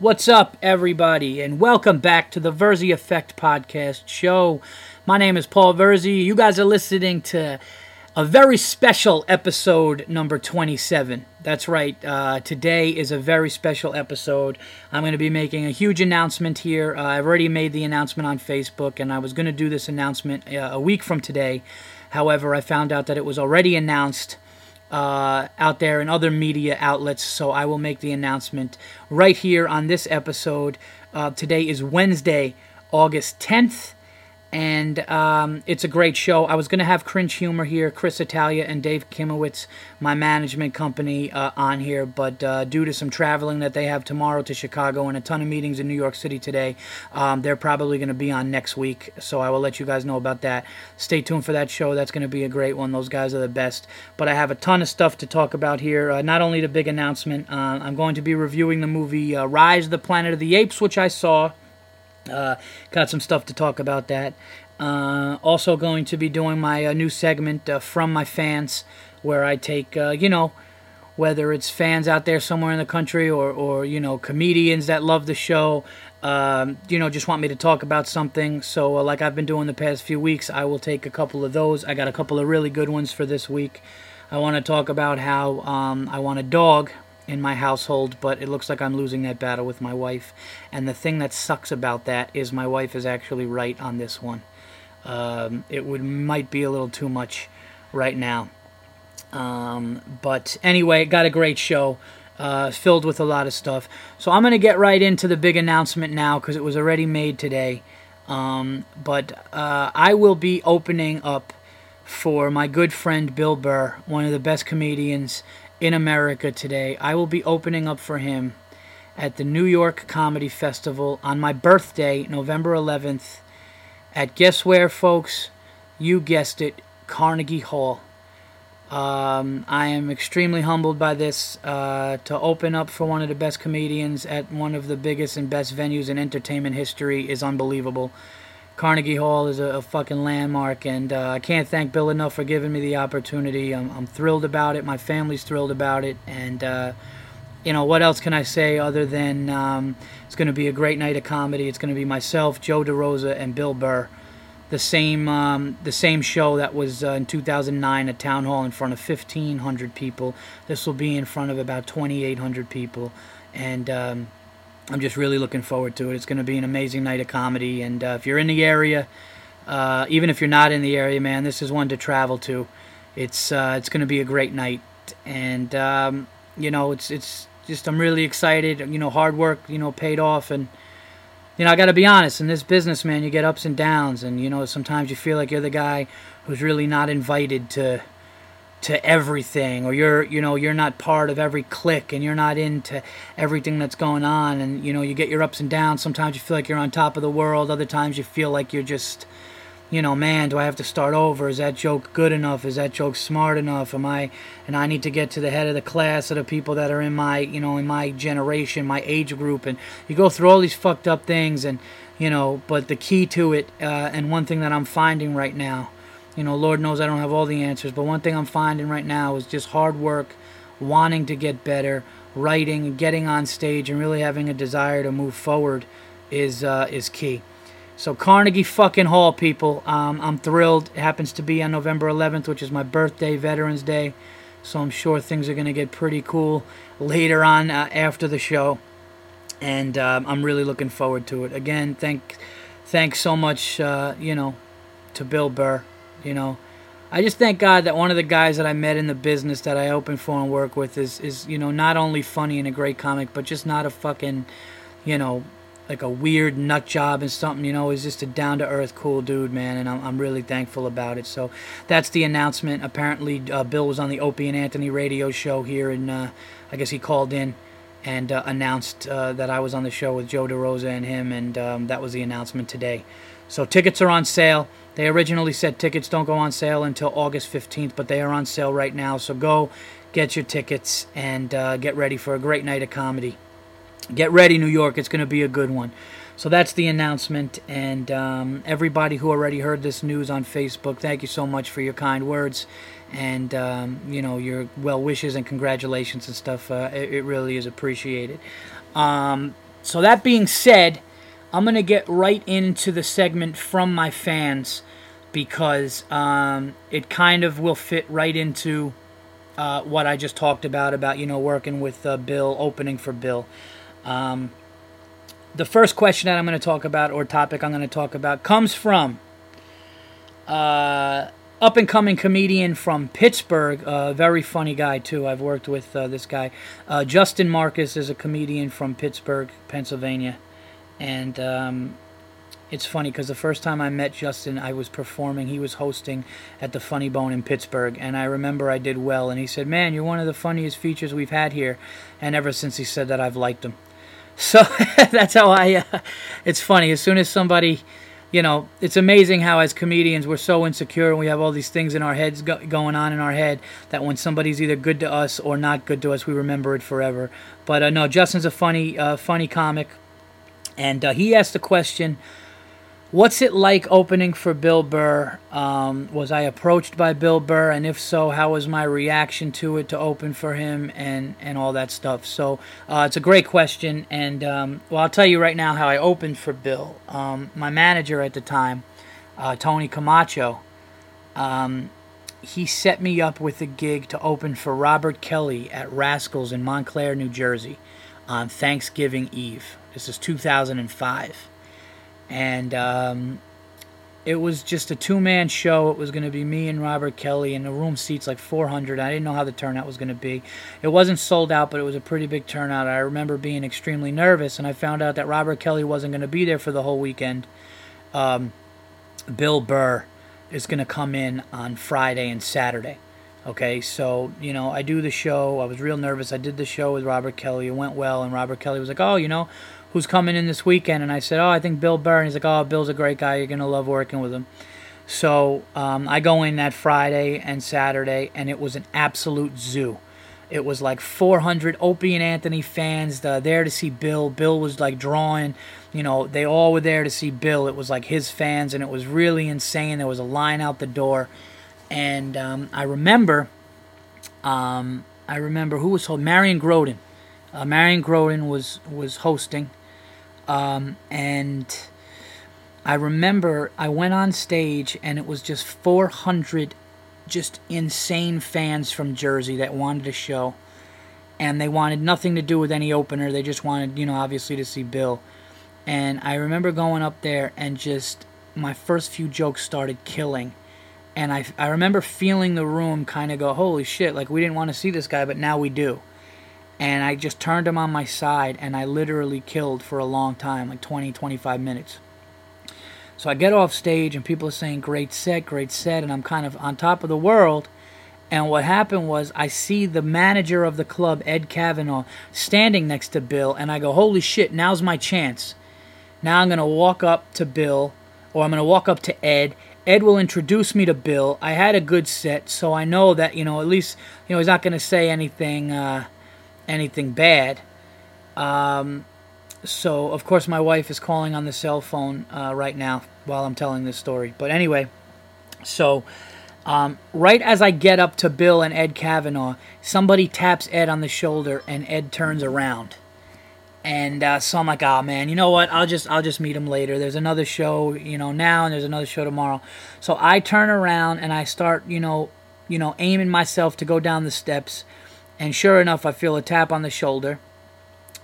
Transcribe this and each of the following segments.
What's up, everybody, and welcome back to the Verzi Effect Podcast show. My name is Paul Verzi. You guys are listening to a very special episode number 27. That's right, uh, today is a very special episode. I'm going to be making a huge announcement here. Uh, I've already made the announcement on Facebook, and I was going to do this announcement uh, a week from today. However, I found out that it was already announced uh, out there and other media outlets, so I will make the announcement right here on this episode. Uh, today is Wednesday, August 10th, and um, it's a great show. I was going to have Cringe Humor here, Chris Italia and Dave Kimowitz, my management company, uh, on here, but uh, due to some traveling that they have tomorrow to Chicago and a ton of meetings in New York City today, um, they're probably going to be on next week. So I will let you guys know about that. Stay tuned for that show. That's going to be a great one. Those guys are the best. But I have a ton of stuff to talk about here. Uh, not only the big announcement, uh, I'm going to be reviewing the movie uh, Rise of the Planet of the Apes, which I saw. Uh, got some stuff to talk about that. Uh, also, going to be doing my uh, new segment uh, from my fans, where I take, uh, you know, whether it's fans out there somewhere in the country or, or you know, comedians that love the show, um, you know, just want me to talk about something. So, uh, like I've been doing the past few weeks, I will take a couple of those. I got a couple of really good ones for this week. I want to talk about how um, I want a dog in my household, but it looks like I'm losing that battle with my wife. And the thing that sucks about that is my wife is actually right on this one. Um, it would might be a little too much right now. Um, but anyway, it got a great show. Uh, filled with a lot of stuff. So I'm going to get right into the big announcement now because it was already made today. Um, but uh, I will be opening up for my good friend Bill Burr, one of the best comedians in America today. I will be opening up for him at the New York Comedy Festival on my birthday, November 11th, at guess where, folks? You guessed it, Carnegie Hall. Um, I am extremely humbled by this. Uh, to open up for one of the best comedians at one of the biggest and best venues in entertainment history is unbelievable. Carnegie Hall is a, a fucking landmark, and uh, I can't thank Bill enough for giving me the opportunity. I'm, I'm thrilled about it. My family's thrilled about it, and uh, you know what else can I say other than um, it's going to be a great night of comedy. It's going to be myself, Joe DeRosa, and Bill Burr the same um, the same show that was uh, in 2009 at Town Hall in front of 1,500 people. This will be in front of about 2,800 people, and um, I'm just really looking forward to it. It's going to be an amazing night of comedy, and uh, if you're in the area, uh, even if you're not in the area, man, this is one to travel to. It's uh, it's going to be a great night, and um, you know it's it's just I'm really excited. You know, hard work, you know, paid off, and you know, I got to be honest, in this business, man, you get ups and downs, and you know, sometimes you feel like you're the guy who's really not invited to to everything or you're you know you're not part of every clique and you're not into everything that's going on and you know you get your ups and downs. Sometimes you feel like you're on top of the world. Other times you feel like you're just you know man do i have to start over? Is that joke good enough? Is that joke smart enough? Am i and i need to get to the head of the class of the people that are in my you know in my generation my age group and you go through all these fucked up things and you know but the key to it uh, and one thing that i'm finding right now you know lord knows i don't have all the answers but one thing i'm finding right now is just hard work wanting to get better writing getting on stage and really having a desire to move forward is uh, is key so Carnegie fucking Hall, people. Um, I'm thrilled. It happens to be on November 11th, which is my birthday, Veterans Day. So I'm sure things are going to get pretty cool later on uh, after the show, and um, I'm really looking forward to it. Again, thank, thanks so much, uh, you know, to Bill Burr. You know, I just thank God that one of the guys that I met in the business that I open for and work with is is you know not only funny and a great comic, but just not a fucking, you know, like a weird nut job and something, you know, he's just a down to earth, cool dude, man, and I'm, I'm really thankful about it. So that's the announcement. Apparently, uh, Bill was on the Opie and Anthony radio show here, and uh, I guess he called in and uh, announced uh, that I was on the show with Joe DeRosa and him, and um, that was the announcement today. So tickets are on sale. They originally said tickets don't go on sale until August 15th, but they are on sale right now. So go get your tickets and uh, get ready for a great night of comedy get ready, New York. It's going to be a good one. So that's the announcement. And um, everybody who already heard this news on Facebook, thank you so much for your kind words and um, you know your well wishes and congratulations and stuff. Uh, it, it, really is appreciated. Um, so that being said, I'm gonna get right into the segment from my fans because um, it kind of will fit right into uh, what I just talked about about you know working with uh, Bill, opening for Bill. Um, the first question that I'm going to talk about or topic I'm going to talk about comes from uh, up and coming comedian from Pittsburgh, a very funny guy too. I've worked with uh, this guy. Uh, Justin Marcus is a comedian from Pittsburgh, Pennsylvania, and um, it's funny because the first time I met Justin, I was performing. He was hosting at the Funny Bone in Pittsburgh, and I remember I did well. And he said, "Man, you're one of the funniest features we've had here." And ever since he said that, I've liked him. So that's how I. Uh, it's funny. As soon as somebody, you know, it's amazing how as comedians we're so insecure and we have all these things in our heads go- going on in our head that when somebody's either good to us or not good to us, we remember it forever. But uh, no, Justin's a funny, uh, funny comic, and uh, he asked the question What's it like opening for Bill Burr? Um, was I approached by Bill Burr, and if so, how was my reaction to it to open for him and and all that stuff? So uh, it's a great question, and um, well, I'll tell you right now how I opened for Bill. Um, my manager at the time, uh, Tony Camacho, um, he set me up with a gig to open for Robert Kelly at Rascals in Montclair, New Jersey, on Thanksgiving Eve. This is 2005 and um, it was just a two-man show. It was going to be me and Robert Kelly, and the room seats like 400. I didn't know how the turnout was going to be. It wasn't sold out, but it was a pretty big turnout. I remember being extremely nervous, and I found out that Robert Kelly wasn't going to be there for the whole weekend. Um, Bill Burr is going to come in on Friday and Saturday. Okay, so you know, I do the show. I was real nervous. I did the show with Robert Kelly. It went well, and Robert Kelly was like, "Oh, you know, who's coming in this weekend? And I said, oh, I think Bill Burr. And he's like, oh, Bill's a great guy. You're going to love working with him. So um, I go in that Friday and Saturday, and it was an absolute zoo. It was like 400 Opie and Anthony fans uh, there to see Bill. Bill was like drawing, you know, they all were there to see Bill. It was like his fans, and it was really insane. There was a line out the door. And um, I remember, um, I remember who was told Marion Grodin. Uh, Marion Grodin was was hosting, um, and I remember I went on stage and it was just 400 just insane fans from Jersey that wanted a show. And they wanted nothing to do with any opener. They just wanted, you know, obviously to see Bill. And I remember going up there and just my first few jokes started killing. And I, I remember feeling the room kind of go, holy shit, like we didn't want to see this guy, but now we do and I just turned him on my side and I literally killed for a long time, like 20, 25 minutes. So I get off stage and people are saying, Great set, great set, and I'm kind of on top of the world. And what happened was I see the manager of the club, Ed Kavanaugh, standing next to Bill, and I go, Holy shit, now's my chance. Now I'm going to walk up to Bill, or I'm going to walk up to Ed. Ed will introduce me to Bill. I had a good set, so I know that, you know, at least, you know, he's not going to say anything. Uh, anything bad. Um, so, of course, my wife is calling on the cell phone uh, right now while I'm telling this story. But anyway, so um, right as I get up to Bill and Ed Kavanaugh, somebody taps Ed on the shoulder, and Ed turns around. And uh, so I'm like, oh man, you know what? I'll just I'll just meet him later. There's another show, you know, now, and there's another show tomorrow. So I turn around and I start, you know, you know, aiming myself to go down the steps and sure enough, I feel a tap on the shoulder,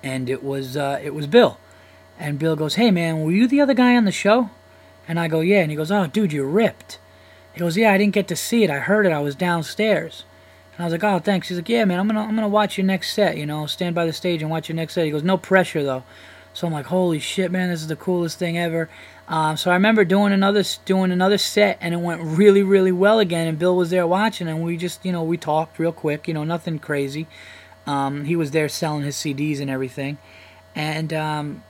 and it was uh, it was Bill. And Bill goes, "Hey man, were you the other guy on the show?" And I go, "Yeah." And he goes, "Oh, dude, you're ripped." He goes, "Yeah, I didn't get to see it. I heard it. I was downstairs." And I was like, "Oh, thanks." He's like, "Yeah, man, I'm gonna I'm gonna watch your next set. You know, stand by the stage and watch your next set." He goes, "No pressure though." So I'm like, "Holy shit, man! This is the coolest thing ever." Um, so I remember doing another doing another set, and it went really, really well again. And Bill was there watching, and we just, you know, we talked real quick, you know, nothing crazy. Um, he was there selling his CDs and everything, and um,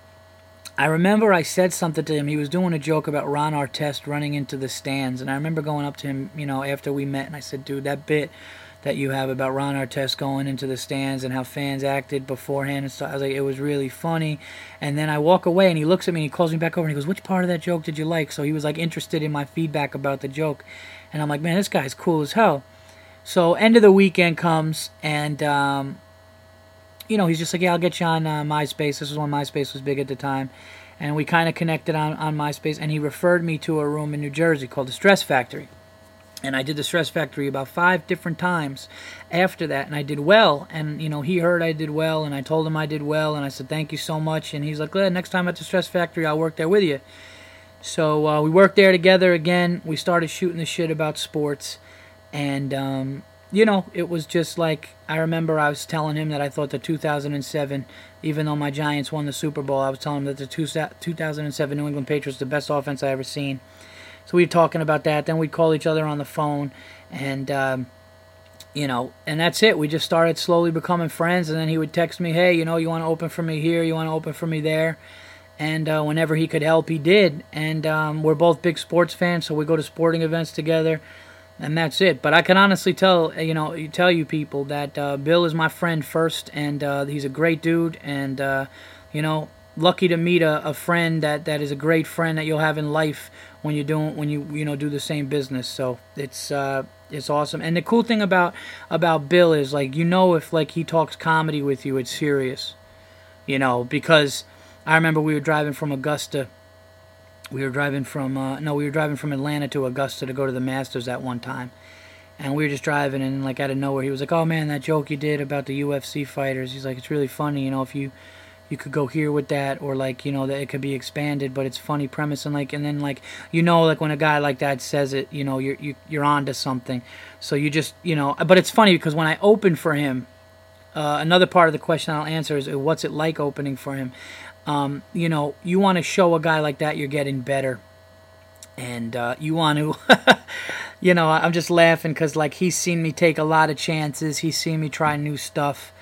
I remember I said something to him. He was doing a joke about Ron Artest running into the stands, and I remember going up to him, you know, after we met, and I said, "Dude, that bit." That you have about Ron Artest going into the stands and how fans acted beforehand and stuff. I was like, it was really funny. And then I walk away and he looks at me and he calls me back over and he goes, which part of that joke did you like? So he was like interested in my feedback about the joke. And I'm like, man, this guy's cool as hell. So end of the weekend comes and um, you know, he's just like, yeah, I'll get you on uh, MySpace. This was when MySpace was big at the time. And we kind of connected on, on MySpace. And he referred me to a room in New Jersey called the Stress Factory. And I did the Stress Factory about five different times after that. And I did well. And, you know, he heard I did well. And I told him I did well. And I said, thank you so much. And he's like, next time at the Stress Factory, I'll work there with you. So uh, we worked there together again. We started shooting the shit about sports. And, um, you know, it was just like I remember I was telling him that I thought the 2007, even though my Giants won the Super Bowl, I was telling him that the 2007 New England Patriots the best offense I ever seen. So we were talking about that. Then we'd call each other on the phone, and um, you know, and that's it. We just started slowly becoming friends. And then he would text me, "Hey, you know, you want to open for me here? You want to open for me there?" And uh, whenever he could help, he did. And um, we're both big sports fans, so we go to sporting events together and that's it. But I can honestly tell you know tell you people that uh, Bill is my friend first, and uh, he's a great dude, and uh, you know lucky to meet a, a friend that, that is a great friend that you'll have in life when you're doing when you you know do the same business. So it's uh, it's awesome. And the cool thing about about Bill is like you know if like he talks comedy with you, it's serious, you know because I remember we were driving from Augusta we were driving from uh, no, we were driving from Atlanta to Augusta to go to the Masters at one time, and we were just driving and like out of nowhere he was like, "Oh man, that joke you did about the UFC fighters." He's like, "It's really funny, you know, if you you could go here with that or like you know that it could be expanded but it's funny premise and like and then like you know like when a guy like that says it you know you're you, you're on to something so you just you know but it's funny because when i opened for him uh, another part of the question i'll answer is what's it like opening for him um, you know, you want to show a guy like that you're getting better. And uh, you want to, you know, I'm just laughing because, like, he's seen me take a lot of chances. He's seen me try new stuff,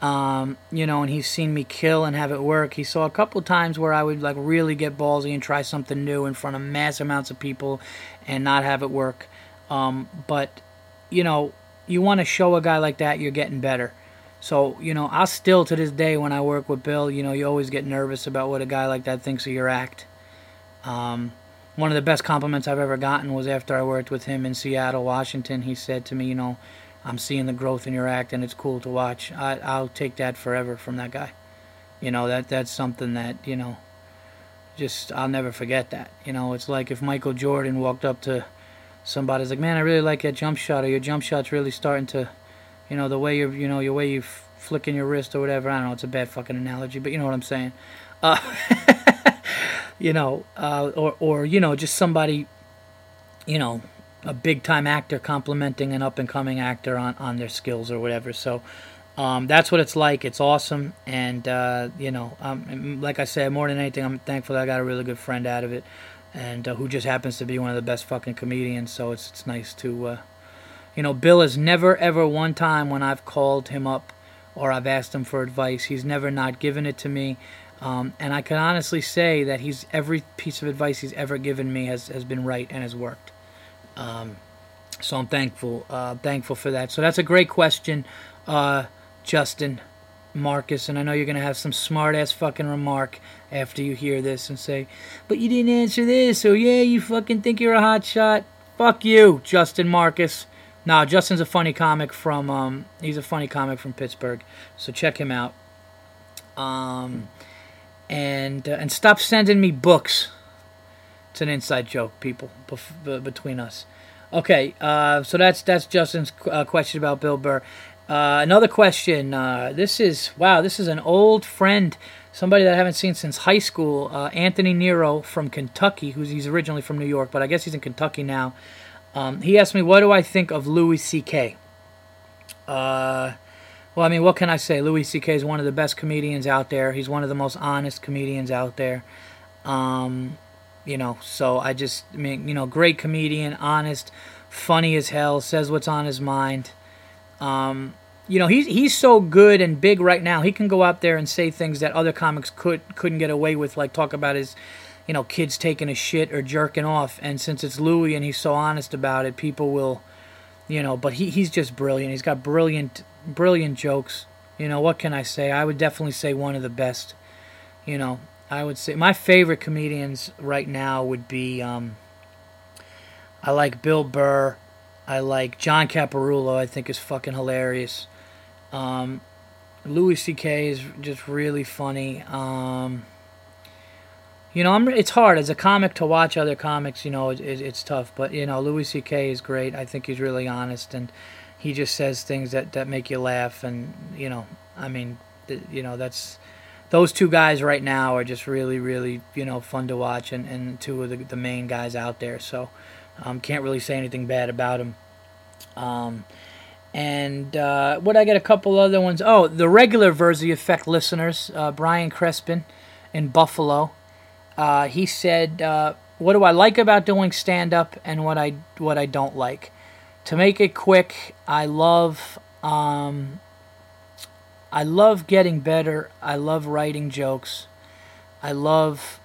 um, you know, and he's seen me kill and have it work. He saw a couple times where I would, like, really get ballsy and try something new in front of mass amounts of people and not have it work. Um, but, you know, you want to show a guy like that you're getting better. So, you know, I still to this day when I work with Bill, you know, you always get nervous about what a guy like that thinks of your act. Um, one of the best compliments I've ever gotten was after I worked with him in Seattle, Washington. He said to me, you know, I'm seeing the growth in your act and it's cool to watch. I, I'll take that forever from that guy. You know, that that's something that, you know, just I'll never forget that. You know, it's like if Michael Jordan walked up to somebody's like, man, I really like that jump shot or your jump shot's really starting to you know the way you're you know your way you flicking your wrist or whatever. I don't know. It's a bad fucking analogy, but you know what I'm saying. Uh, you know, uh, or or you know, just somebody, you know, a big time actor complimenting an up and coming actor on on their skills or whatever. So. Um, that's what it's like. It's awesome, and uh, you know, um, like I said, more than anything, I'm thankful that I got a really good friend out of it, and uh, who just happens to be one of the best fucking comedians. So it's it's nice to uh, you know, Bill has never ever one time when I've called him up or I've asked him for advice, he's never not given it to me. Um, and I can honestly say that he's every piece of advice he's ever given me has, has been right and has worked. Um, so I'm thankful, uh, thankful for that. So that's a great question, uh, Justin, Marcus, and I know you're gonna have some smart ass fucking remark after you hear this and say, "But you didn't answer this," so yeah, you fucking think you're a hot shot. Fuck you, Justin Marcus. Now Justin's a funny comic from um, he's a funny comic from Pittsburgh, so check him out. Um, and uh, and stop sending me books. It's an inside joke, people, bef- between us. Okay, uh, so that's that's Justin's uh, question about Bill Burr. Uh, another question. Uh, this is wow. This is an old friend, somebody that I haven't seen since high school. Uh, Anthony Nero from Kentucky, who's he's originally from New York, but I guess he's in Kentucky now. Um, he asked me, "What do I think of Louis C.K.?" Uh, well, I mean, what can I say? Louis C.K. is one of the best comedians out there. He's one of the most honest comedians out there. Um, you know, so I just, I mean, you know, great comedian, honest, funny as hell, says what's on his mind. Um, you know, he's he's so good and big right now. He can go out there and say things that other comics could couldn't get away with, like talk about his you know, kids taking a shit or jerking off. And since it's Louis and he's so honest about it, people will, you know, but he, he's just brilliant. He's got brilliant, brilliant jokes. You know, what can I say? I would definitely say one of the best. You know, I would say my favorite comedians right now would be, um, I like Bill Burr. I like John Caparulo. I think is fucking hilarious. Um, Louis C.K. is just really funny. Um, you know, I'm, it's hard as a comic to watch other comics. You know, it, it, it's tough. But you know, Louis C.K. is great. I think he's really honest, and he just says things that that make you laugh. And you know, I mean, you know, that's those two guys right now are just really, really, you know, fun to watch, and, and two of the, the main guys out there. So, um, can't really say anything bad about them. Um, and uh, what I get a couple other ones. Oh, the regular Verzi Effect listeners, uh, Brian Crespin in Buffalo. Uh, he said, uh, "What do I like about doing stand up, and what I what I don't like." To make it quick, I love um, I love getting better. I love writing jokes. I love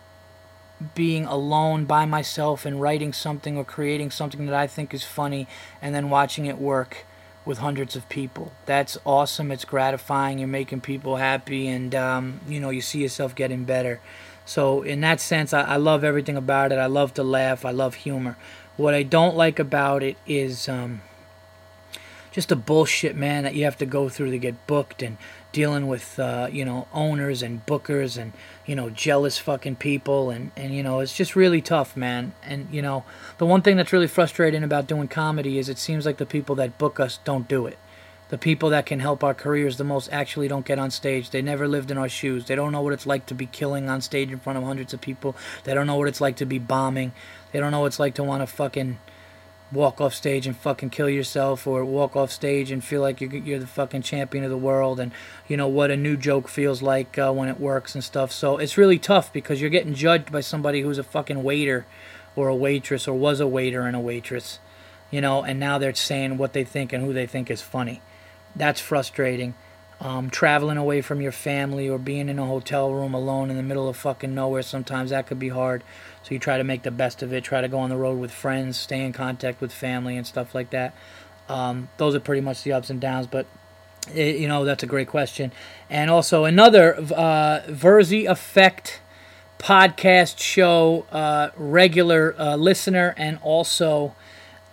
being alone by myself and writing something or creating something that I think is funny and then watching it work with hundreds of people. That's awesome. It's gratifying. You're making people happy and, um, you know, you see yourself getting better. So, in that sense, I, I, love everything about it. I love to laugh. I love humor. What I don't like about it is. Um, just a bullshit, man, that you have to go through to get booked and dealing with, uh, you know, owners and bookers and, you know, jealous fucking people. And, and, you know, it's just really tough, man. And, you know, the one thing that's really frustrating about doing comedy is it seems like the people that book us don't do it. The people that can help our careers the most actually don't get on stage. They never lived in our shoes. They don't know what it's like to be killing on stage in front of hundreds of people. They don't know what it's like to be bombing. They don't know what it's like to want to fucking walk off stage and fucking kill yourself or walk off stage and feel like you're, you're the fucking champion of the world and you know what a new joke feels like uh, when it works and stuff. So it's really tough because you're getting judged by somebody who's a fucking waiter or a waitress or was a waiter and a waitress you know and now they're saying what they think and who they think is funny. That's frustrating um, traveling away from your family or being in a hotel room alone in the middle of fucking nowhere sometimes that could be hard so you try to make the best of it, try to go on the road with friends, stay in contact with family and stuff like that. Um, those are pretty much the ups and downs, but it, you know that's a great question. And also another uh, Verzi Effect podcast show uh, regular uh, listener, and also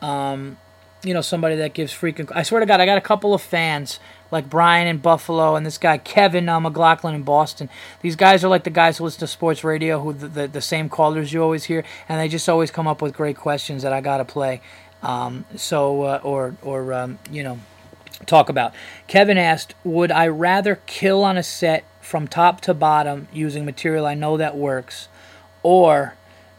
um, you know somebody that gives freaking. I swear to God, I got a couple of fans like Brian in Buffalo and this guy Kevin uh, McLaughlin in Boston. These guys are like the guys who listen to sports radio, who the, the, the same callers you always hear, and they just always come up with great questions that I gotta play. Um, so uh, or or um, you know talk about. Kevin asked, "Would I rather kill on a set from top to bottom using material I know that works, or?"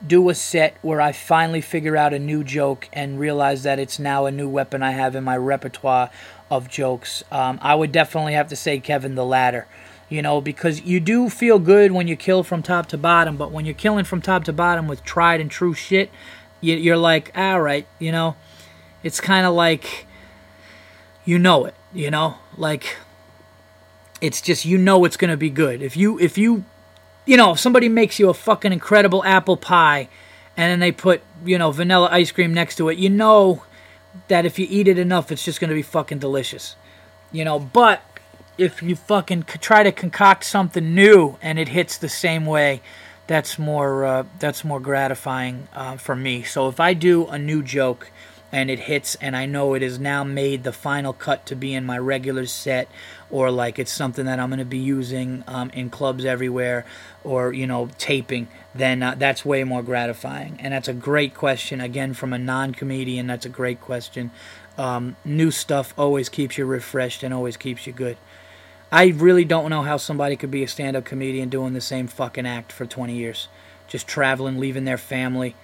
Do a set where I finally figure out a new joke and realize that it's now a new weapon I have in my repertoire of jokes. Um, I would definitely have to say Kevin the latter, you know, because you do feel good when you kill from top to bottom, but when you're killing from top to bottom with tried and true shit, you, are like, all right, you know, it's kind of like you know it, you know, like it's just you know it's gonna be good. If you if you you know if somebody makes you a fucking incredible apple pie and then they put you know vanilla ice cream next to it, you know that if you eat it enough, it's just going to be fucking delicious. You know, but if you fucking try to concoct something new and it hits the same way, that's more uh, that's more gratifying uh, for me. So if I do a new joke and it hits and I know it is now made the final cut to be in my regular set or like it's something that I'm going to be using um, in clubs everywhere or you know taping then uh, that's way more gratifying. And that's a great question again from a non-comedian that's a great question. Um, new stuff always keeps you refreshed and always keeps you good. I really don't know how somebody could be a stand-up comedian doing the same fucking act for 20 years. Just traveling leaving their family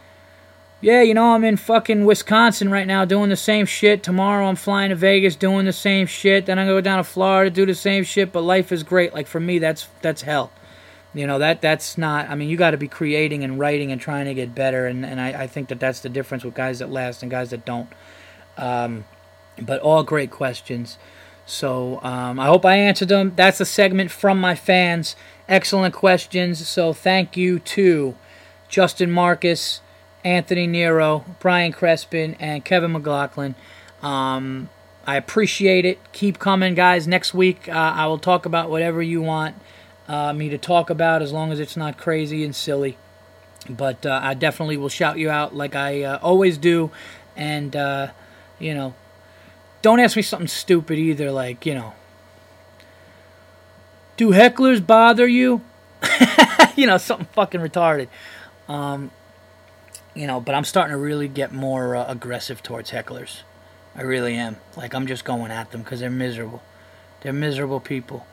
yeah, you know, I'm in fucking Wisconsin right now doing the same shit. Tomorrow I'm flying to Vegas doing the same shit. Then I go down to Florida do the same shit, but life is great. Like for me that's that's hell. You know, that that's not I mean, you got to be creating and writing and trying to get better and and I, I think that that's the difference with guys that last and guys that don't. Um, but all great questions. So um, I hope I answered them. That's a segment from my fans. Excellent questions. So thank you to Justin Marcus, Anthony Nero, Brian Crespin, and Kevin McLaughlin. Um, I appreciate it. Keep coming, guys. Next week, uh, I will talk about whatever you want uh, me to talk about, as long as it's not crazy and silly. But uh, I definitely will shout you out like I uh, always do. And, uh, you know, don't ask me something stupid either, like, you know, Do hecklers bother you? you know, something fucking retarded. Um, you know, but I'm starting to really get more uh, aggressive towards hecklers. I really am. Like I'm just going at them because they're miserable. They're miserable people.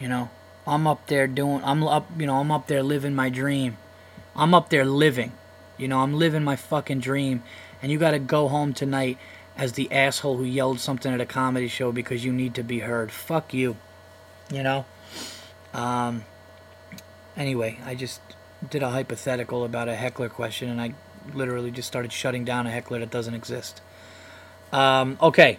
You know, I'm up there doing. I'm up. You know, I'm up there living my dream. I'm up there living. You know, I'm living my fucking dream. And you got to go home tonight as the asshole who yelled something at a comedy show because you need to be heard. Fuck you. You know. Um. Anyway, I just did a hypothetical about a heckler question, and I literally just started shutting down a heckler that doesn't exist. Um, okay,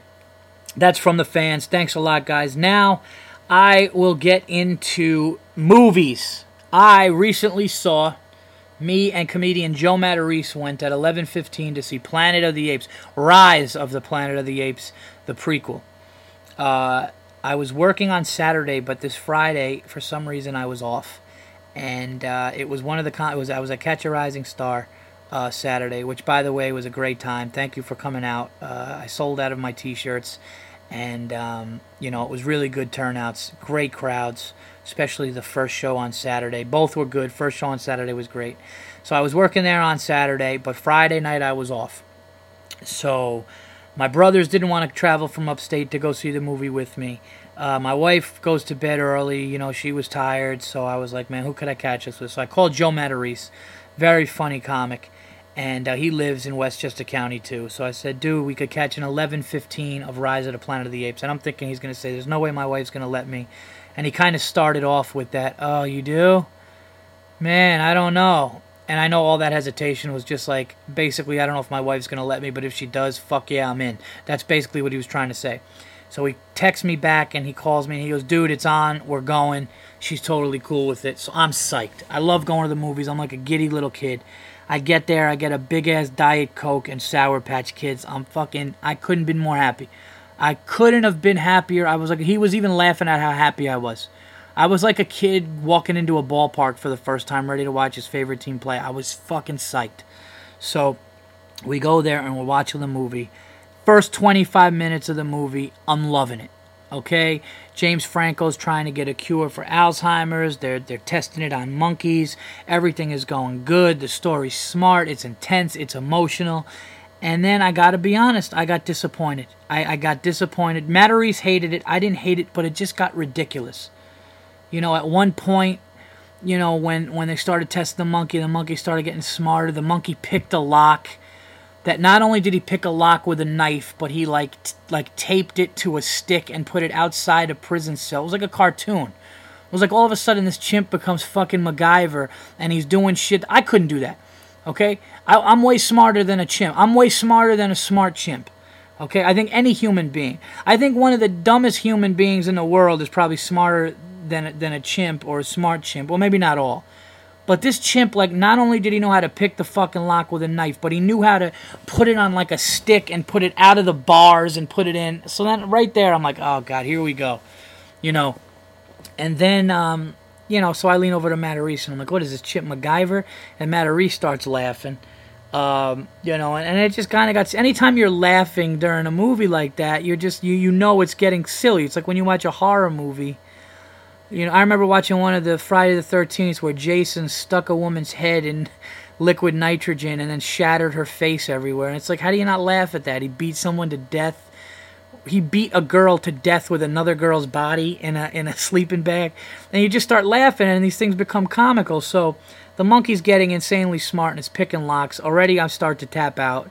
that's from the fans. Thanks a lot, guys. Now I will get into movies. I recently saw me and comedian Joe Matarese went at 11:15 to see Planet of the Apes: Rise of the Planet of the Apes, the prequel. Uh, I was working on Saturday, but this Friday, for some reason, I was off, and uh, it was one of the con- it was I was at Catch a Rising Star uh, Saturday, which by the way was a great time. Thank you for coming out. Uh, I sold out of my T-shirts, and um, you know it was really good turnouts, great crowds, especially the first show on Saturday. Both were good. First show on Saturday was great. So I was working there on Saturday, but Friday night I was off. So my brothers didn't want to travel from upstate to go see the movie with me. Uh, my wife goes to bed early. You know, she was tired, so I was like, man, who could I catch this with? So I called Joe Matarese, very funny comic and uh, he lives in Westchester County too. So I said, dude, we could catch an 11:15 of Rise of the Planet of the Apes, and I'm thinking he's gonna say, "There's no way my wife's gonna let me," and he kind of started off with that, "Oh, you do, man? I don't know." And I know all that hesitation was just like, basically, I don't know if my wife's gonna let me, but if she does, fuck yeah, I'm in. That's basically what he was trying to say. So he texts me back and he calls me and he goes, dude, it's on, we're going. She's totally cool with it, so I'm psyched. I love going to the movies. I'm like a giddy little kid. I get there, I get a big ass Diet Coke and Sour Patch Kids. I'm fucking, I couldn't been more happy. I couldn't have been happier. I was like, he was even laughing at how happy I was. I was like a kid walking into a ballpark for the first time, ready to watch his favorite team play. I was fucking psyched. So we go there and we're watching the movie. First 25 minutes of the movie, I'm loving it. Okay, James Franco's trying to get a cure for Alzheimer's. They're they're testing it on monkeys. Everything is going good. The story's smart. It's intense. It's emotional. And then I gotta be honest, I got disappointed. I, I got disappointed. Matarese hated it. I didn't hate it, but it just got ridiculous. You know, at one point, you know, when when they started testing the monkey, the monkey started getting smarter. The monkey picked a lock that not only did he pick a lock with a knife, but he like t- like taped it to a stick and put it outside a prison cell. It was like a cartoon. It was like all of a sudden this chimp becomes fucking MacGyver and he's doing shit. I couldn't do that. Okay, I, I'm way smarter than a chimp. I'm way smarter than a smart chimp. Okay, I think any human being. I think one of the dumbest human beings in the world is probably smarter than than a chimp or a smart chimp. Well, maybe not all. But this chimp, like, not only did he know how to pick the fucking lock with a knife, but he knew how to put it on like a stick and put it out of the bars and put it in. So then right there, I'm like, oh god, here we go, you know. And then, um, you know, so I lean over to Matarese and I'm like, what is this, Chip MacGyver? And Matarese starts laughing. Um, you know, and, and it just kind of got. Anytime you're laughing during a movie like that, you're just you you know it's getting silly. It's like when you watch a horror movie you know, I remember watching one of the Friday the 13th where Jason stuck a woman's head in liquid nitrogen and then shattered her face everywhere. And it's like, how do you not laugh at that? He beat someone to death. He beat a girl to death with another girl's body in a in a sleeping bag, and you just start laughing, and these things become comical. So the monkey's getting insanely smart and it's picking locks. Already, I start to tap out.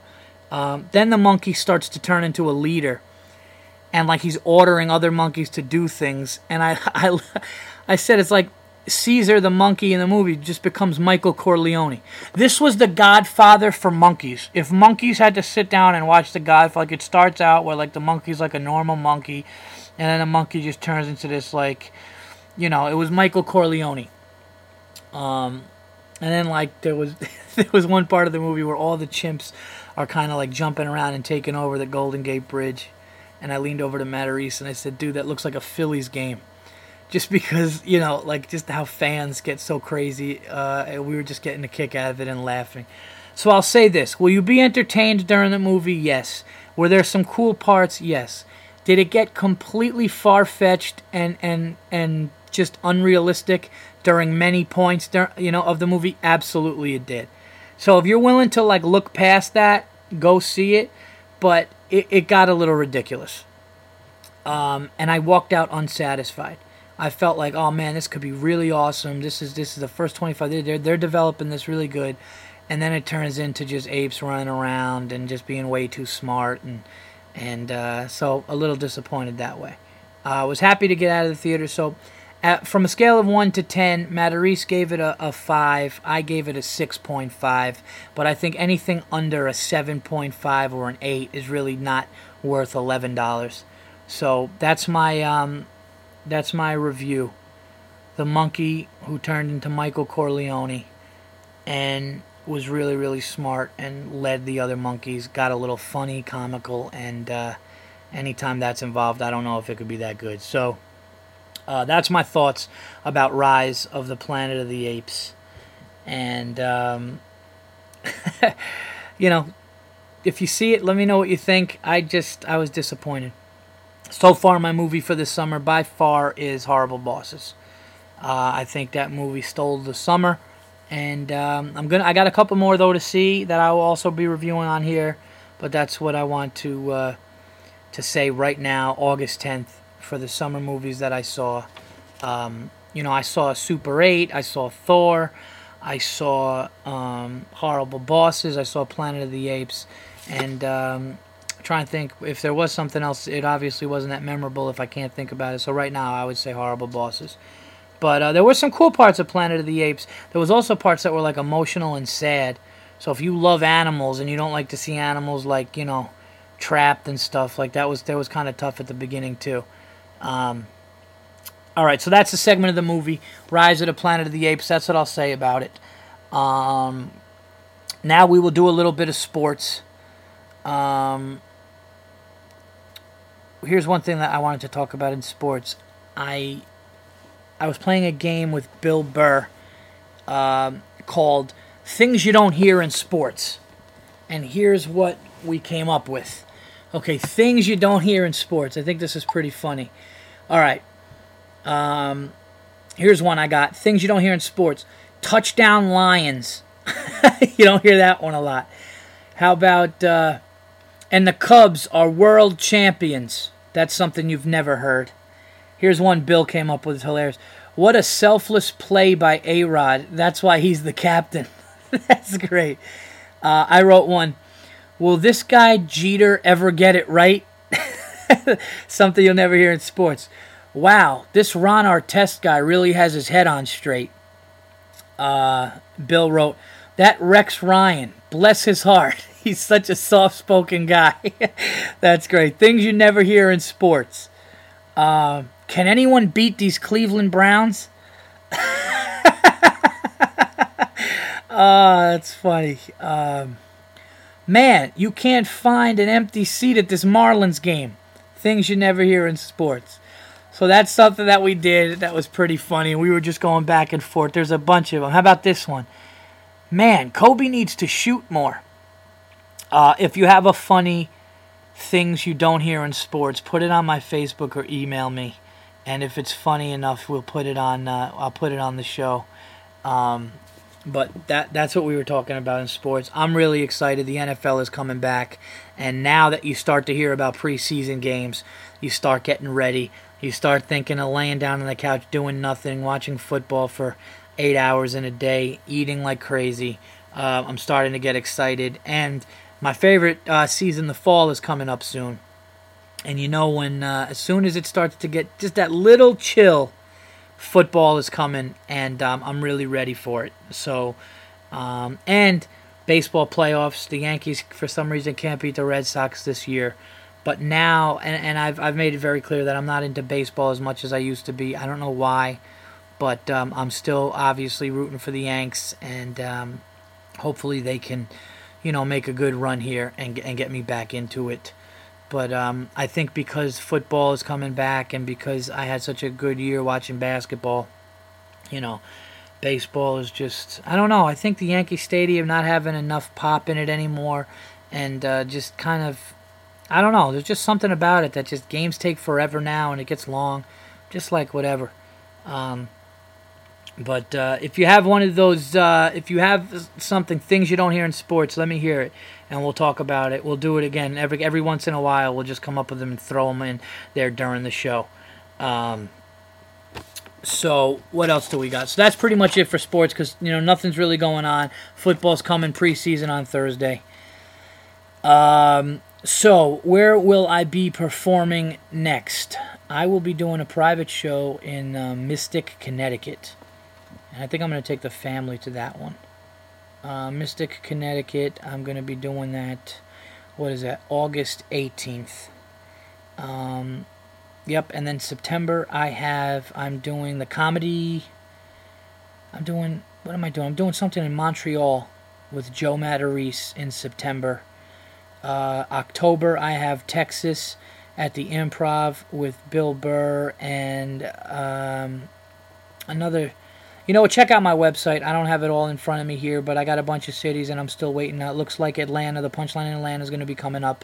Um, then the monkey starts to turn into a leader and like he's ordering other monkeys to do things. And I, I, I said it's like Caesar the monkey in the movie just becomes Michael Corleone. This was the Godfather for monkeys. If monkeys had to sit down and watch the Godfather, like it starts out where like the monkey's like a normal monkey, and then the monkey just turns into this like, you know, it was Michael Corleone. Um, and then like there was there was one part of the movie where all the chimps are kind of like jumping around and taking over the Golden Gate Bridge and I leaned over to Matarese and I said, "Dude, that looks like a Phillies game." Just because you know, like just how fans get so crazy, uh, we were just getting a kick out of it and laughing. So I'll say this: Will you be entertained during the movie? Yes. Were there some cool parts? Yes. Did it get completely far fetched and and and just unrealistic during many points, you know, of the movie? Absolutely, it did. So if you're willing to like look past that, go see it. But it, it got a little ridiculous, um, and I walked out unsatisfied. I felt like, oh man, this could be really awesome. This is this is the first 25. They're they're developing this really good, and then it turns into just apes running around and just being way too smart, and and uh, so a little disappointed that way. I uh, was happy to get out of the theater. So, at, from a scale of one to ten, Matarese gave it a, a five. I gave it a six point five. But I think anything under a seven point five or an eight is really not worth eleven dollars. So that's my um, that's my review. The monkey who turned into Michael Corleone and was really, really smart and led the other monkeys. Got a little funny, comical, and uh, anytime that's involved, I don't know if it could be that good. So uh, that's my thoughts about Rise of the Planet of the Apes. And, um, you know, if you see it, let me know what you think. I just, I was disappointed. So far my movie for this summer by far is horrible bosses. Uh, i think that movie stole the summer. And um, i'm gonna i got a couple more though to see that i will also be reviewing on here. But that's what i want to uh, to say right now august 10th for the summer movies that i saw um, you know i saw super 8 i saw thor i saw um, horrible bosses i saw planet of the apes and um, trying to think if there was something else. It obviously wasn't that memorable if I can't think about it. So right now, I would say horrible bosses. But uh, there were some cool parts of Planet of the Apes. There was also parts that were like emotional and sad. So if you love animals and you don't like to see animals like you know trapped and stuff like that was that was kind of tough at the beginning too. Um, all right, so that's the segment of the movie Rise of the Planet of the Apes. That's what I'll say about it. Um, now we will do a little bit of sports. Um, here's one thing that I wanted to talk about in sports. I I was playing a game with Bill Burr um, called "Things You Don't Hear in Sports," and here's what we came up with. Okay, things you don't hear in sports. I think this is pretty funny. All right. Um, here's one I got. Things you don't hear in sports. Touchdown Lions. you don't hear that one a lot. How about uh, and the Cubs are world champions. That's something you've never heard. Here's one Bill came up with. It's hilarious. What a selfless play by A Rod. That's why he's the captain. That's great. Uh, I wrote one. Will this guy Jeter ever get it right? something you'll never hear in sports. Wow, this Ron Artest guy really has his head on straight. Uh, Bill wrote, That Rex Ryan, bless his heart. He's such a soft spoken guy. That's great. Things you never hear in sports. Uh, can anyone beat these Cleveland Browns? Ah, that's funny. Um, man, you can't find an empty seat at this Marlins game. Things you never hear in sports. So that's something that we did that was pretty funny. We were just going back and forth. There's a bunch of them. How about this one? Man, Kobe needs to shoot more. Uh, if you have a funny things you don't hear in sports, put it on my Facebook or email me. And if it's funny enough, we'll put it on. Uh, I'll put it on the show. Um, but that that's what we were talking about in sports. I'm really excited. The NFL is coming back, and now that you start to hear about preseason games, you start getting ready. You start thinking of laying down on the couch, doing nothing, watching football for eight hours in a day, eating like crazy. Uh, I'm starting to get excited, and my favorite uh, season, the fall, is coming up soon. And you know, when uh, as soon as it starts to get just that little chill, football is coming, and um, I'm really ready for it. So, um, and baseball playoffs. The Yankees, for some reason, can't beat the Red Sox this year. But now, and, and I've, I've made it very clear that I'm not into baseball as much as I used to be. I don't know why, but um, I'm still obviously rooting for the Yanks, and um, hopefully they can you know, make a good run here and and get me back into it. But um, I think because football is coming back and because I had such a good year watching basketball, you know, baseball is just I don't know. I think the Yankee Stadium not having enough pop in it anymore, and uh, just kind of I don't know. There's just something about it that just games take forever now and it gets long, just like whatever. Um, but uh, if you have one of those, uh, if you have something, things you don't hear in sports, let me hear it, and we'll talk about it. We'll do it again every every once in a while. We'll just come up with them and throw them in there during the show. Um, so what else do we got? So that's pretty much it for sports because you know nothing's really going on. Football's coming preseason on Thursday. Um, so where will I be performing next? I will be doing a private show in uh, Mystic, Connecticut. And I think I'm going to take the family to that one. Uh, Mystic, Connecticut. I'm going to be doing that. What is that? August 18th. Um, yep. And then September, I have. I'm doing the comedy. I'm doing. What am I doing? I'm doing something in Montreal with Joe Matarese in September. Uh, October, I have Texas at the Improv with Bill Burr and um, another. You know, check out my website. I don't have it all in front of me here, but I got a bunch of cities and I'm still waiting. It looks like Atlanta, the punchline in Atlanta is going to be coming up,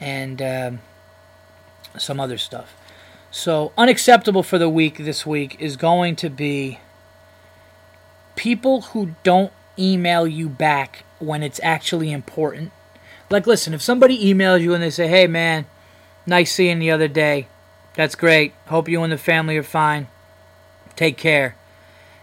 and um, some other stuff. So, unacceptable for the week this week is going to be people who don't email you back when it's actually important. Like, listen, if somebody emails you and they say, hey, man, Nice seeing you the other day. That's great. Hope you and the family are fine. Take care.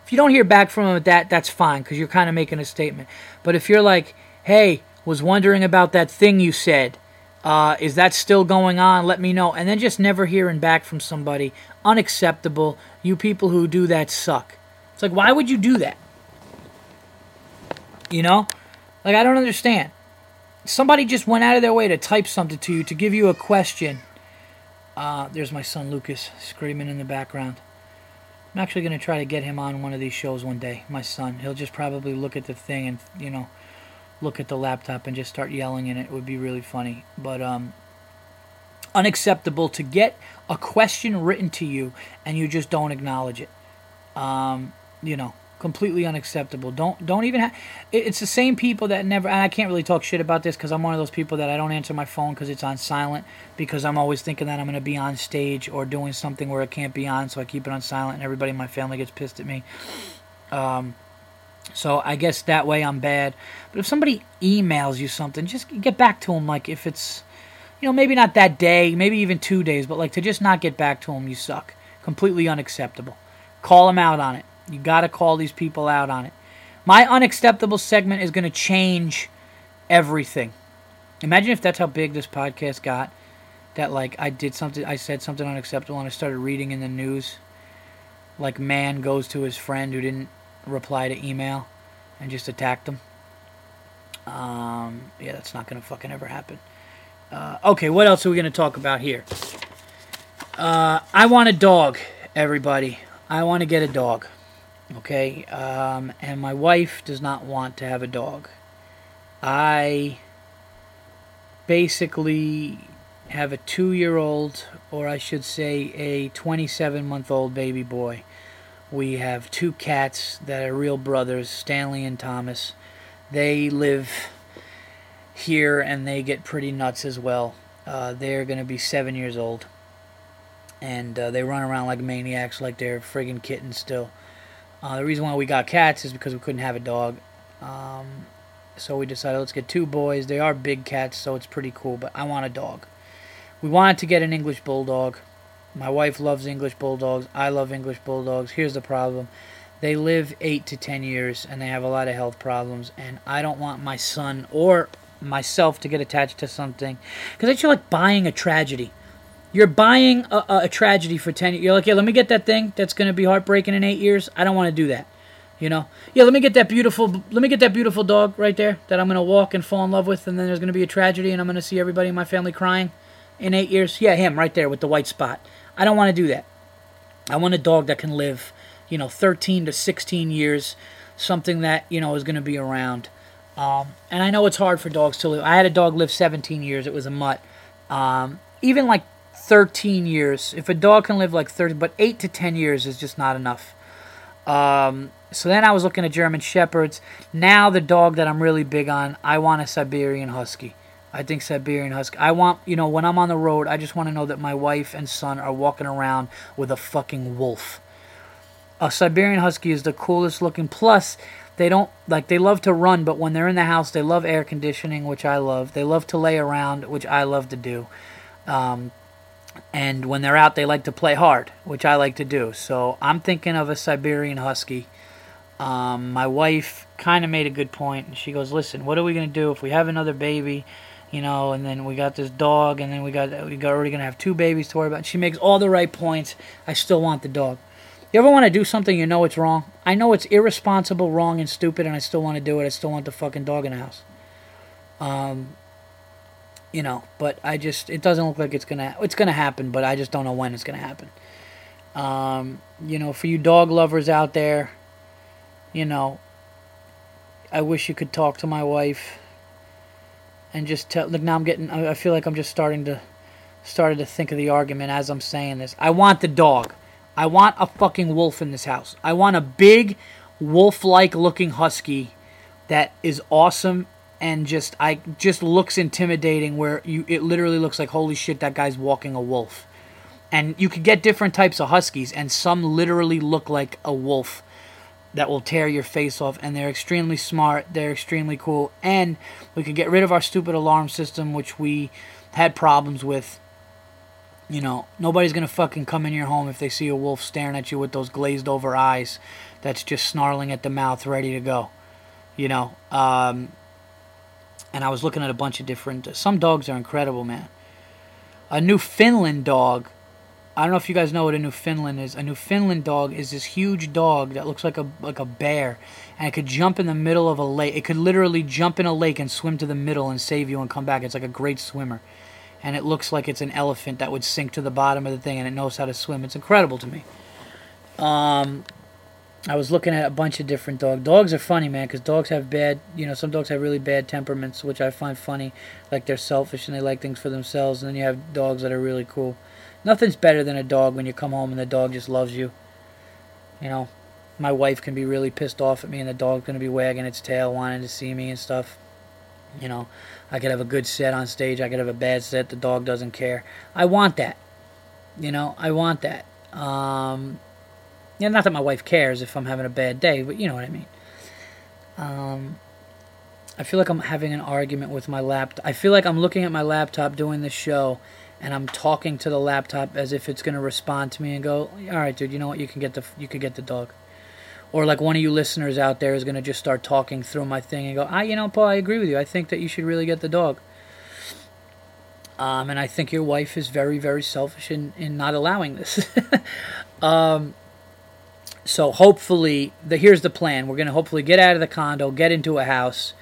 If you don't hear back from them with that, that's fine because you're kind of making a statement. But if you're like, hey, was wondering about that thing you said, uh, is that still going on? Let me know. And then just never hearing back from somebody, unacceptable. You people who do that suck. It's like, why would you do that? You know? Like, I don't understand somebody just went out of their way to type something to you to give you a question. Uh, there's my son Lucas screaming in the background. I'm actually going to try to get him on one of these shows one day. My son, he'll just probably look at the thing and you know, look at the laptop and just start yelling in it. It would be really funny, but um, unacceptable to get a question written to you and you just don't acknowledge it. Um, you know, completely unacceptable. Don't don't even have. It's the same people that never. And I can't really talk shit about this because I'm one of those people that I don't answer my phone because it's on silent because I'm always thinking that I'm going to be on stage or doing something where it can't be on, so I keep it on silent, and everybody in my family gets pissed at me. Um, so I guess that way I'm bad. But if somebody emails you something, just get back to them. Like if it's, you know, maybe not that day, maybe even two days, but like to just not get back to them, you suck. Completely unacceptable. Call them out on it. You got to call these people out on it. My unacceptable segment is going to change everything. Imagine if that's how big this podcast got. That like I did something, I said something unacceptable, and I started reading in the news. Like man goes to his friend who didn't reply to email, and just attacked him. Um, yeah, that's not gonna fucking ever happen. Uh, okay, what else are we gonna talk about here? Uh, I want a dog, everybody. I want to get a dog. Okay, um, and my wife does not want to have a dog. I basically have a two year old, or I should say a 27 month old baby boy. We have two cats that are real brothers, Stanley and Thomas. They live here and they get pretty nuts as well. Uh, they're going to be seven years old. And uh, they run around like maniacs, like they're friggin' kittens still. Uh, the reason why we got cats is because we couldn't have a dog. Um, so we decided let's get two boys. They are big cats, so it's pretty cool, but I want a dog. We wanted to get an English bulldog. My wife loves English bulldogs. I love English bulldogs. Here's the problem they live 8 to 10 years and they have a lot of health problems, and I don't want my son or myself to get attached to something because I feel like buying a tragedy. You're buying a, a, tragedy for 10 years. You're like, yeah, let me get that thing that's going to be heartbreaking in eight years. I don't want to do that. You know? Yeah, let me get that beautiful, let me get that beautiful dog right there that I'm going to walk and fall in love with, and then there's going to be a tragedy, and I'm going to see everybody in my family crying in eight years. Yeah, him right there with the white spot. I don't want to do that. I want a dog that can live, you know, 13 to 16 years, something that, you know, is going to be around. Um, and I know it's hard for dogs to live. I had a dog live 17 years. It was a mutt. Um, even like 13 years. If a dog can live like 30, but 8 to 10 years is just not enough. Um, so then I was looking at German Shepherds. Now the dog that I'm really big on, I want a Siberian Husky. I think Siberian Husky. I want, you know, when I'm on the road, I just want to know that my wife and son are walking around with a fucking wolf. A Siberian Husky is the coolest looking. Plus, they don't like they love to run, but when they're in the house, they love air conditioning, which I love. They love to lay around, which I love to do. Um, and when they're out, they like to play hard, which I like to do. So I'm thinking of a Siberian Husky. Um, my wife kind of made a good point. She goes, "Listen, what are we gonna do if we have another baby?" You know, and then we got this dog, and then we got we got already gonna have two babies to worry about. She makes all the right points. I still want the dog. You ever want to do something you know it's wrong? I know it's irresponsible, wrong, and stupid, and I still want to do it. I still want the fucking dog in the house. Um, you know, but I just it doesn't look like it's gonna it's gonna happen, but I just don't know when it's gonna happen. Um, you know, for you dog lovers out there, you know, I wish you could talk to my wife and just tell. Look, now I'm getting. I feel like I'm just starting to started to think of the argument as I'm saying this. I want the dog. I want a fucking wolf in this house. I want a big wolf-like looking husky that is awesome and just I just looks intimidating where you it literally looks like holy shit that guy's walking a wolf. And you could get different types of huskies and some literally look like a wolf that will tear your face off and they're extremely smart, they're extremely cool and we could get rid of our stupid alarm system which we had problems with you know, nobody's gonna fucking come in your home if they see a wolf staring at you with those glazed over eyes that's just snarling at the mouth, ready to go. You know, um, and I was looking at a bunch of different. Some dogs are incredible, man. A Newfoundland dog. I don't know if you guys know what a Newfoundland is. A Newfoundland dog is this huge dog that looks like a like a bear, and it could jump in the middle of a lake. It could literally jump in a lake and swim to the middle and save you and come back. It's like a great swimmer and it looks like it's an elephant that would sink to the bottom of the thing and it knows how to swim. It's incredible to me. Um, I was looking at a bunch of different dogs. Dogs are funny, man, because dogs have bad, you know, some dogs have really bad temperaments, which I find funny. Like they're selfish and they like things for themselves. And then you have dogs that are really cool. Nothing's better than a dog when you come home and the dog just loves you. You know, my wife can be really pissed off at me and the dog's going to be wagging its tail, wanting to see me and stuff. You know, I could have a good set on stage. I could have a bad set. The dog doesn't care. I want that. You know, I want that. Um, yeah, not that my wife cares if I'm having a bad day, but you know what I mean. Um, I feel like I'm having an argument with my laptop. I feel like I'm looking at my laptop doing this show, and I'm talking to the laptop as if it's going to respond to me and go, "All right, dude, you know what? You can get the you can get the dog." or like one of you listeners out there is going to just start talking through my thing and go, "I, you know, Paul, I agree with you. I think that you should really get the dog." Um, and I think your wife is very, very selfish in, in not allowing this. um, so hopefully, the here's the plan. We're going to hopefully get out of the condo, get into a house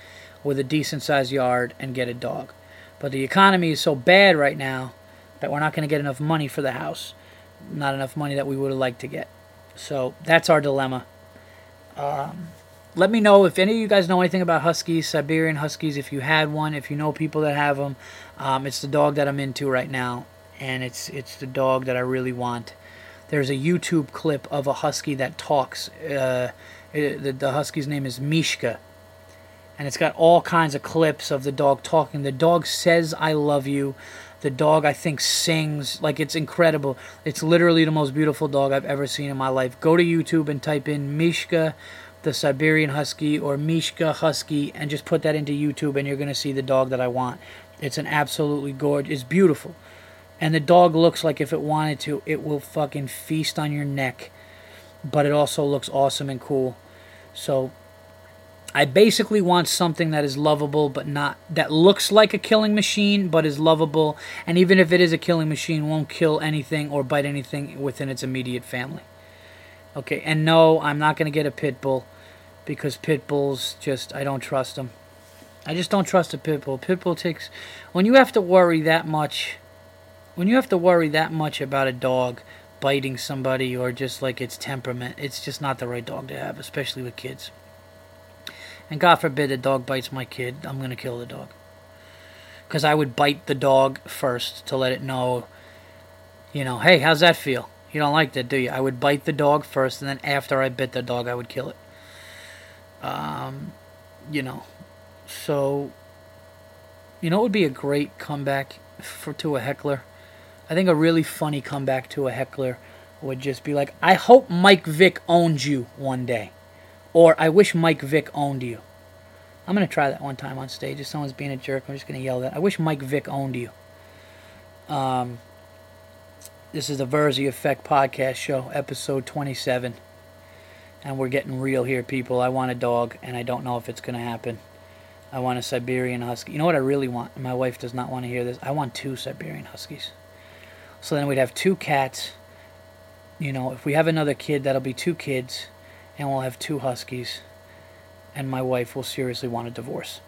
with a decent sized yard, and get a dog. But the economy is so bad right now that we're not going to get enough money for the house. Not enough money that we would have liked to get. So that's our dilemma. Um, let me know if any of you guys know anything about huskies, Siberian huskies. If you had one, if you know people that have them, um, it's the dog that I'm into right now, and it's it's the dog that I really want. There's a YouTube clip of a husky that talks. Uh, the, the husky's name is Mishka, and it's got all kinds of clips of the dog talking. The dog says "I love you." The dog, I think, sings like it's incredible. It's literally the most beautiful dog I've ever seen in my life. Go to YouTube and type in Mishka, the Siberian Husky, or Mishka Husky, and just put that into YouTube, and you're going to see the dog that I want. It's an absolutely gorgeous, it's beautiful. And the dog looks like if it wanted to, it will fucking feast on your neck. But it also looks awesome and cool. So I basically want something that is lovable, but not that looks like a killing machine, but is lovable. And even if it is a killing machine, won't kill anything or bite anything within its immediate family. Okay, and no, I'm not going to get a pit bull because pit bulls just, I don't trust them. I just don't trust a pit bull. Pit bull takes, when you have to worry that much, when you have to worry that much about a dog biting somebody or just like its temperament, it's just not the right dog to have, especially with kids. And God forbid a dog bites my kid, I'm going to kill the dog. Because I would bite the dog first to let it know, you know, hey, how's that feel? You don't like that, do you? I would bite the dog first, and then after I bit the dog, I would kill it. Um, you know, so, you know, it would be a great comeback for to a heckler. I think a really funny comeback to a heckler would just be like, I hope Mike Vick owned you one day. Or I wish Mike Vick owned you. I'm going to try that one time on stage. If someone's being a jerk, I'm just going to yell that. I wish Mike Vick owned you. Um, this is the Verzi Effect podcast show, episode 27. And we're getting real here, people. I want a dog, and I don't know if it's going to happen. I want a Siberian Husky. You know what I really want? My wife does not want to hear this. I want two Siberian Huskies. So then we'd have two cats. You know, if we have another kid, that'll be two kids, and we'll have two Huskies. And my wife will seriously want a divorce.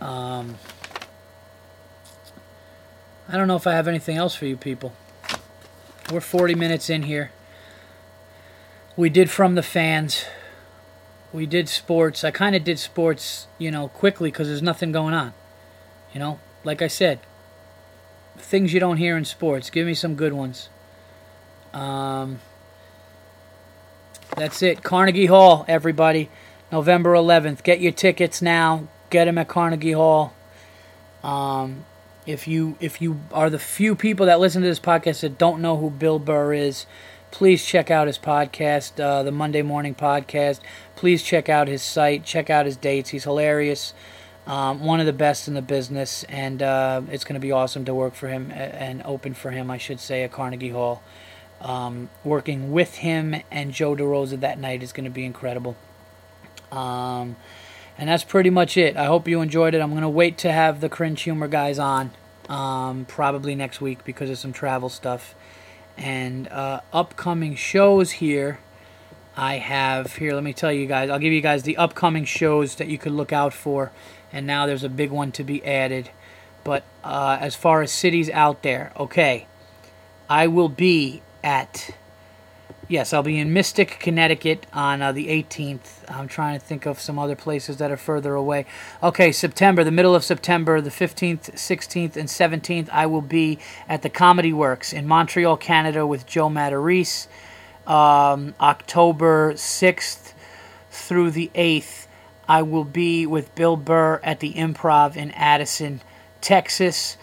Um, I don't know if I have anything else for you people. We're 40 minutes in here. We did from the fans we did sports. I kind of did sports, you know, quickly because there's nothing going on. You know, like I said, things you don't hear in sports. Give me some good ones. Um, that's it. Carnegie Hall, everybody. November 11th. Get your tickets now. Get them at Carnegie Hall. Um, if you if you are the few people that listen to this podcast that don't know who Bill Burr is, please check out his podcast, uh, the Monday Morning Podcast. Please check out his site, check out his dates. He's hilarious, um, one of the best in the business, and uh, it's going to be awesome to work for him and open for him, I should say, at Carnegie Hall. Um, working with him and Joe DeRosa that night is going to be incredible. Um, and that's pretty much it. I hope you enjoyed it. I'm going to wait to have the cringe humor guys on um, probably next week because of some travel stuff and uh, upcoming shows here. I have here. Let me tell you guys. I'll give you guys the upcoming shows that you could look out for. And now there's a big one to be added. But uh, as far as cities out there, okay, I will be at Yes, I'll be in Mystic, Connecticut on uh, the 18th. I'm trying to think of some other places that are further away. Okay, September, the middle of September, the 15th, 16th, and 17th, I will be at the Comedy Works in Montreal, Canada with Joe Matarese. Um, October 6th through the 8th, I will be with Bill Burr at the Improv in Addison, Texas.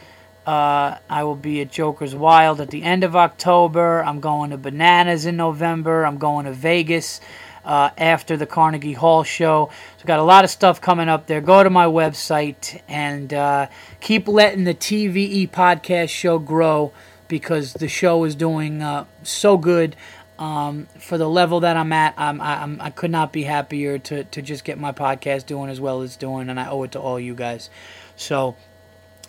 Uh, I will be at Joker's Wild at the end of October. I'm going to Bananas in November. I'm going to Vegas uh, after the Carnegie Hall show. So, got a lot of stuff coming up there. Go to my website and uh, keep letting the TVE podcast show grow because the show is doing uh, so good. Um, for the level that I'm at, I'm, I'm, I could not be happier to, to just get my podcast doing as well as doing, and I owe it to all you guys. So,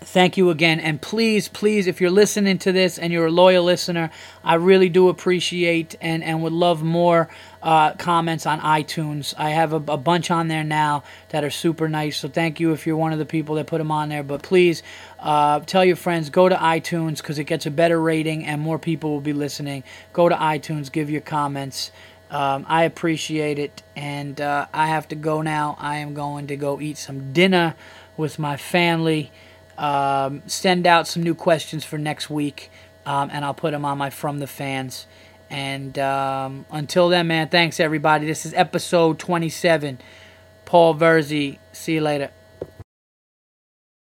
thank you again. And please, please, if you're listening to this and you're a loyal listener, I really do appreciate and, and would love more uh, comments on iTunes. I have a, a, bunch on there now that are super nice. So thank you if you're one of the people that put them on there. But please uh, tell your friends, go to iTunes because it gets a better rating and more people will be listening. Go to iTunes, give your comments. Um, I appreciate it. And uh, I have to go now. I am going to go eat some dinner with my family um, send out some new questions for next week, um, and I'll put them on my From the Fans. And um, until then, man, thanks everybody. This is episode 27. Paul Verzi. See you later.